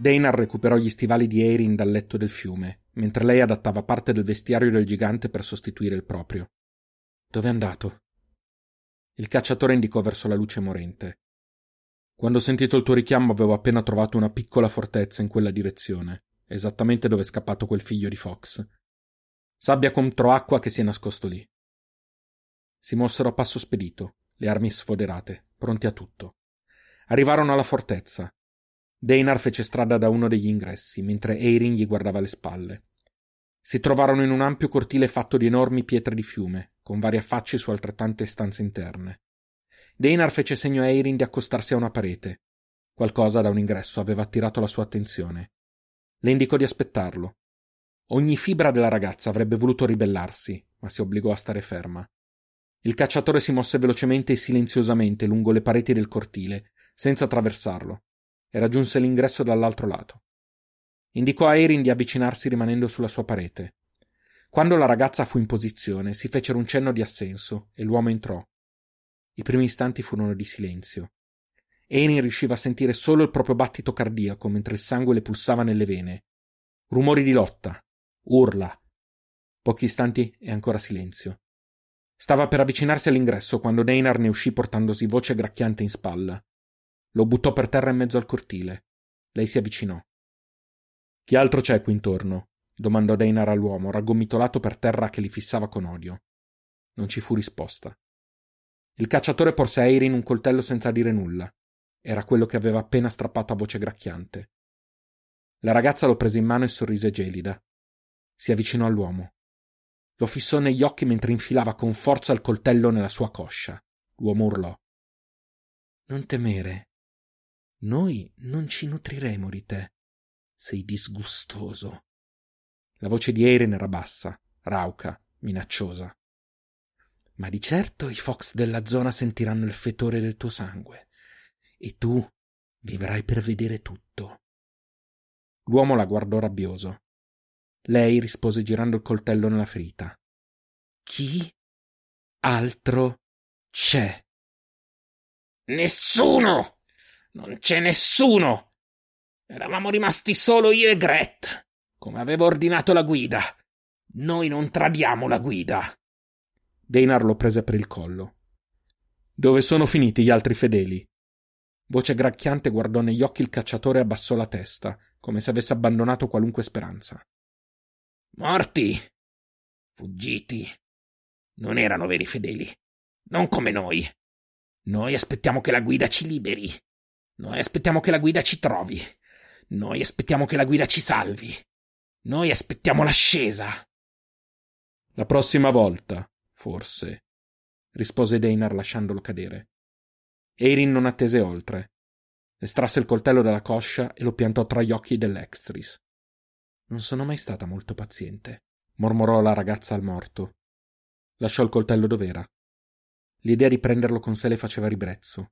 Deinar recuperò gli stivali di Erin dal letto del fiume, mentre lei adattava parte del vestiario del gigante per sostituire il proprio. Dove è andato? Il cacciatore indicò verso la luce morente. Quando ho sentito il tuo richiamo avevo appena trovato una piccola fortezza in quella direzione, esattamente dove è scappato quel figlio di Fox. Sabbia contro acqua che si è nascosto lì. Si mossero a passo spedito, le armi sfoderate, pronti a tutto. Arrivarono alla fortezza. Deinar fece strada da uno degli ingressi, mentre Eirin gli guardava le spalle. Si trovarono in un ampio cortile fatto di enormi pietre di fiume, con varie affacci su altrettante stanze interne. Deinar fece segno a Eirin di accostarsi a una parete. Qualcosa da un ingresso aveva attirato la sua attenzione. Le indicò di aspettarlo. Ogni fibra della ragazza avrebbe voluto ribellarsi, ma si obbligò a stare ferma. Il cacciatore si mosse velocemente e silenziosamente lungo le pareti del cortile, senza attraversarlo, e raggiunse l'ingresso dall'altro lato. Indicò a Erin di avvicinarsi rimanendo sulla sua parete. Quando la ragazza fu in posizione, si fecero un cenno di assenso e l'uomo entrò. I primi istanti furono di silenzio. Erin riusciva a sentire solo il proprio battito cardiaco mentre il sangue le pulsava nelle vene. Rumori di lotta, urla. Pochi istanti e ancora silenzio. Stava per avvicinarsi all'ingresso quando Deinar ne uscì portandosi voce gracchiante in spalla. Lo buttò per terra in mezzo al cortile. Lei si avvicinò. Chi altro c'è qui intorno? domandò Deinar all'uomo, raggomitolato per terra che li fissava con odio. Non ci fu risposta. Il cacciatore porse a Eirin un coltello senza dire nulla. Era quello che aveva appena strappato a voce gracchiante. La ragazza lo prese in mano e sorrise gelida. Si avvicinò all'uomo. Lo fissò negli occhi mentre infilava con forza il coltello nella sua coscia. L'uomo urlò. Non temere. Noi non ci nutriremo di te. Sei disgustoso. La voce di Eiren era bassa, rauca, minacciosa. Ma di certo i fox della zona sentiranno il fetore del tuo sangue. E tu vivrai per vedere tutto. L'uomo la guardò rabbioso. Lei rispose girando il coltello nella ferita. Chi altro c'è? Nessuno! Non c'è nessuno! Eravamo rimasti solo io e Gret, come avevo ordinato la guida. Noi non tradiamo la guida. Deinar lo prese per il collo. Dove sono finiti gli altri fedeli? Voce gracchiante guardò negli occhi il cacciatore e abbassò la testa, come se avesse abbandonato qualunque speranza. Morti! Fuggiti! Non erano veri fedeli. Non come noi. Noi aspettiamo che la guida ci liberi. Noi aspettiamo che la guida ci trovi. Noi aspettiamo che la guida ci salvi. Noi aspettiamo l'ascesa. La prossima volta, forse, rispose Deinar lasciandolo cadere. Eirin non attese oltre. Estrasse il coltello dalla coscia e lo piantò tra gli occhi dell'Extris. Non sono mai stata molto paziente, mormorò la ragazza al morto. Lasciò il coltello dov'era. L'idea di prenderlo con sé le faceva ribrezzo.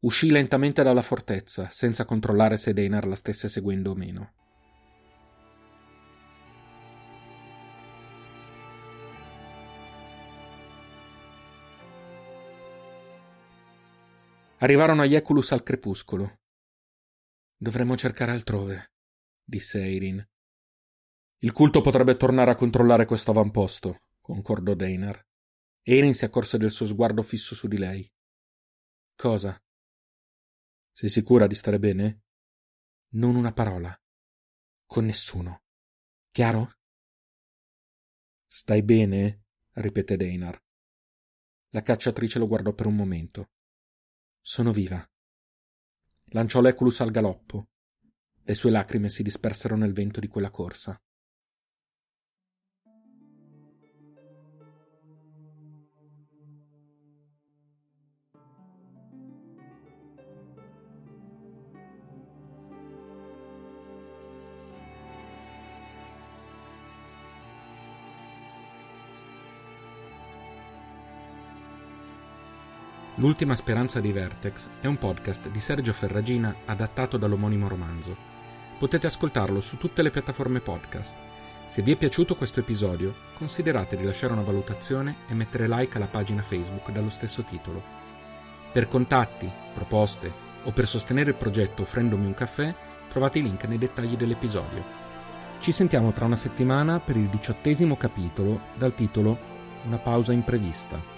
Uscì lentamente dalla fortezza, senza controllare se Deinar la stesse seguendo o meno. Arrivarono a Ieculus al crepuscolo. Dovremmo cercare altrove, disse Eirin. Il culto potrebbe tornare a controllare questo avamposto, concordò Deinar. Eirin si accorse del suo sguardo fisso su di lei. Cosa? Sei sicura di stare bene? Non una parola. Con nessuno. Chiaro? Stai bene? ripeté Deinar. La cacciatrice lo guardò per un momento. Sono viva. Lanciò l'Eculus al galoppo. Le sue lacrime si dispersero nel vento di quella corsa. L'ultima speranza di Vertex è un podcast di Sergio Ferragina adattato dall'omonimo romanzo. Potete ascoltarlo su tutte le piattaforme podcast. Se vi è piaciuto questo episodio, considerate di lasciare una valutazione e mettere like alla pagina Facebook dallo stesso titolo. Per contatti, proposte o per sostenere il progetto offrendomi un caffè, trovate i link nei dettagli dell'episodio. Ci sentiamo tra una settimana per il diciottesimo capitolo dal titolo Una pausa imprevista.